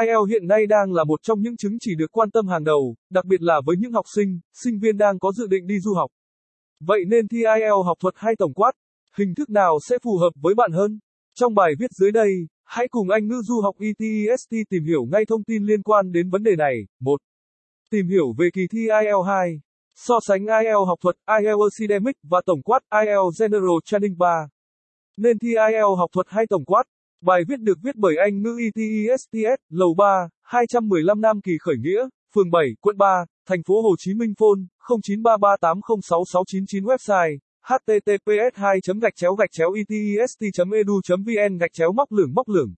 IELTS hiện nay đang là một trong những chứng chỉ được quan tâm hàng đầu, đặc biệt là với những học sinh, sinh viên đang có dự định đi du học. Vậy nên thi IELTS học thuật hay tổng quát, hình thức nào sẽ phù hợp với bạn hơn? Trong bài viết dưới đây, hãy cùng Anh ngữ du học ETEST tìm hiểu ngay thông tin liên quan đến vấn đề này. 1. Tìm hiểu về kỳ thi IELTS 2. So sánh IELTS học thuật, IELTS Academic và tổng quát IELTS General Training 3. Nên thi IELTS học thuật hay tổng quát? Bài viết được viết bởi Anh ngữ ETESTS, Lầu 3, 215 Nam Kỳ Khởi Nghĩa, phường 7, quận 3, thành phố Hồ Chí Minh phone 0933806699 website https 2 gạch chéo gạch chéo etest edu vn gạch chéo móc lửng móc lửng.